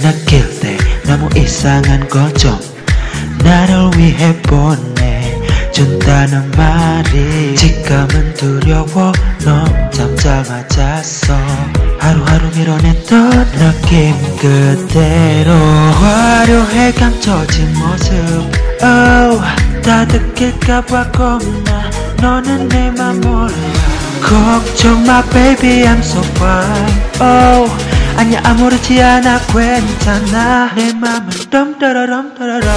느낄 때 너무 이상한 거죠? 나를 위해 보내준다는 말이 지금은 두려워. 잘 맞았어 하루하루 밀어냈던 느낌 그대로 화려해 감춰진 모습. Oh, 다 듣길까봐 겁나. 너는 내 맘 몰라. 걱정 마 baby I'm so fine. Oh 아니야 아무렇지 않아. 괜찮아. 내 맘은 덤따라람 따라람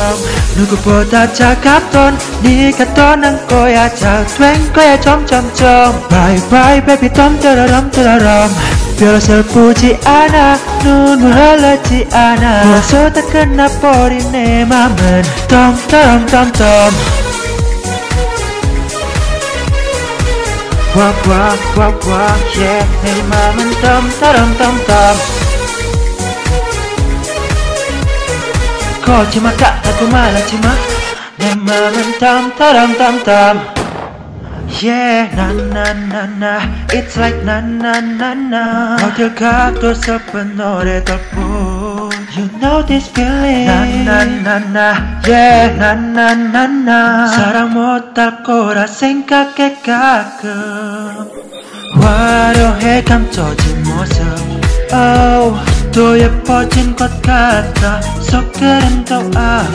누구보다 차갑던 네가 떠난 거야. 잘 된 거야 점점점. Bye bye baby 덤따라람 따라람 별로 슬프지 않아 눈물 흘렀지 않아 벌써 다 끝나버린 내 맘은 덤따람 덤덤 와와와와 yeah 내 맘은 덤따람덤덤 거짓말 같다고 말하지마 내 맘은 덤따람덤덤 Yeah, na na na na, it's like na na na na. 어딜 가도 슬픈 노래들뿐. You know this feeling. Na na na na, yeah, na na na na. 사랑 못할 거라 생각해 가끔. 화려해 감춰진 모습. Oh, 또 예뻐진 것 같아. 속들은 더 아파.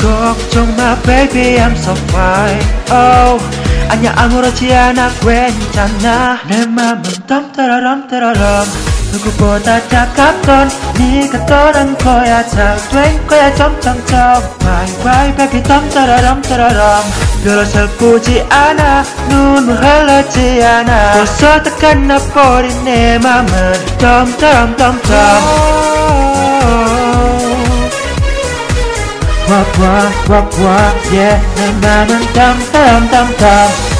걱정 마, baby, I'm so fine. Oh. 아니야 아무렇지 않아. 괜찮아. 내 맘은 덤따라람 따라람 누구보다 차갑던 네가 떠난 거야. 잘된 거야 점점점 bye baby 덤따라람 따라람 별로 슬프지 않아. 눈물 흘렀지 않아. 벌써 다 끝나버린 내 맘은 덤따람 덤덤 와와와와 yeah 내 맘은 덤덤덤덤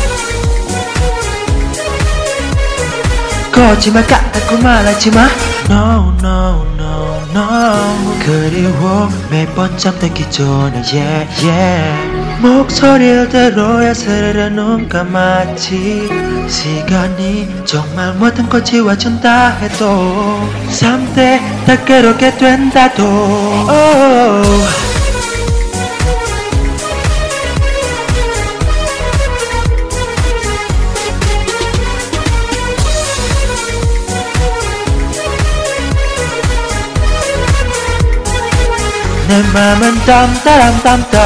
거짓말 같다고 말하지마. No no no no. 그리워. 매번 잠들기 전에 yeah yeah. 목소리를 들어야 스르르 눈 감았지 시간이 정말 모든 걸 지워준다 해도 someday 다 그렇게 된다도. Oh. 내 맘은 덤따람덤덤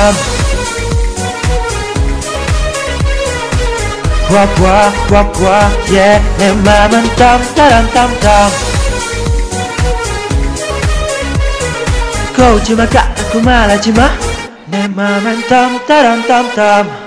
와와와와 yeah. 내 맘은 덤따람덤덤 거짓말 같다고 말하지마 내 맘은 덤따람덤덤